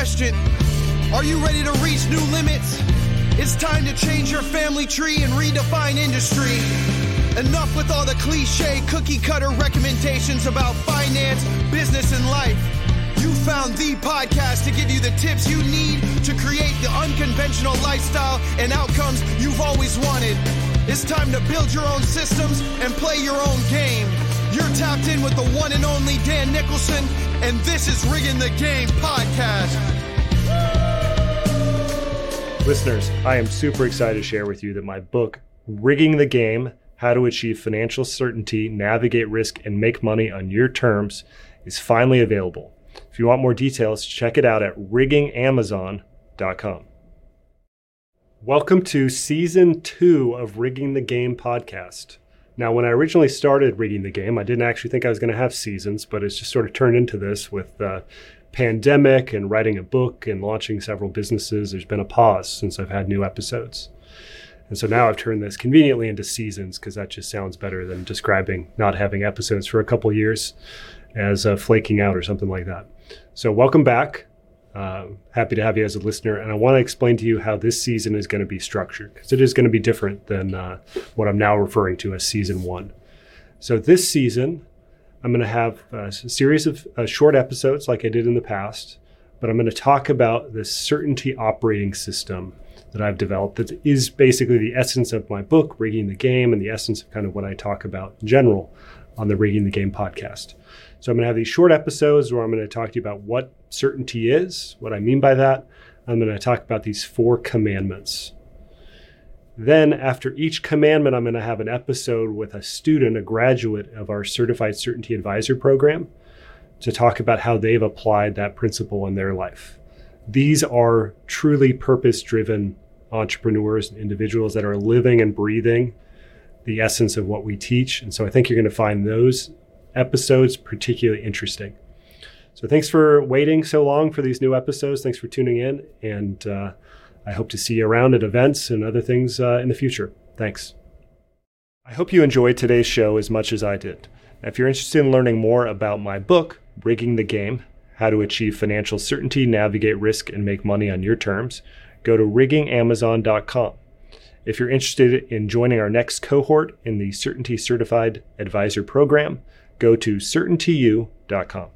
question Are you ready to reach new limits? It's time to change your family tree and redefine industry. Enough with all the cliche cookie cutter recommendations about finance, business, and life. You found the podcast to give you the tips you need to create the unconventional lifestyle and outcomes you've always wanted. It's time to build your own systems and play your own game. You're tapped in with the one and only Dan Nicholson, and this is Rigging the Game podcast. Listeners, I am super excited to share with you that my book, Rigging the Game How to Achieve Financial Certainty, Navigate Risk, and Make Money on Your Terms, is finally available. If you want more details, check it out at riggingamazon.com. Welcome to season two of Rigging the Game podcast. Now, when I originally started Rigging the Game, I didn't actually think I was going to have seasons, but it's just sort of turned into this with the pandemic and writing a book and launching several businesses. There's been a pause since I've had new episodes. And so now I've turned this conveniently into seasons because that just sounds better than describing not having episodes for a couple years as uh, flaking out or something like that. So, welcome back. Uh, happy to have you as a listener. And I want to explain to you how this season is going to be structured because it is going to be different than uh, what I'm now referring to as season one. So, this season, I'm going to have a series of uh, short episodes like I did in the past, but I'm going to talk about the certainty operating system that I've developed that is basically the essence of my book, Rigging the Game, and the essence of kind of what I talk about in general on the Rigging the Game podcast. So I'm going to have these short episodes where I'm going to talk to you about what certainty is, what I mean by that. I'm going to talk about these four commandments. Then, after each commandment, I'm going to have an episode with a student, a graduate of our Certified Certainty Advisor program, to talk about how they've applied that principle in their life. These are truly purpose driven entrepreneurs and individuals that are living and breathing the essence of what we teach. And so I think you're going to find those episodes particularly interesting. So thanks for waiting so long for these new episodes. Thanks for tuning in. And uh, I hope to see you around at events and other things uh, in the future. Thanks. I hope you enjoyed today's show as much as I did. If you're interested in learning more about my book, Rigging the Game How to Achieve Financial Certainty, Navigate Risk, and Make Money on Your Terms, go to riggingamazon.com. If you're interested in joining our next cohort in the Certainty Certified Advisor Program, go to certaintyu.com.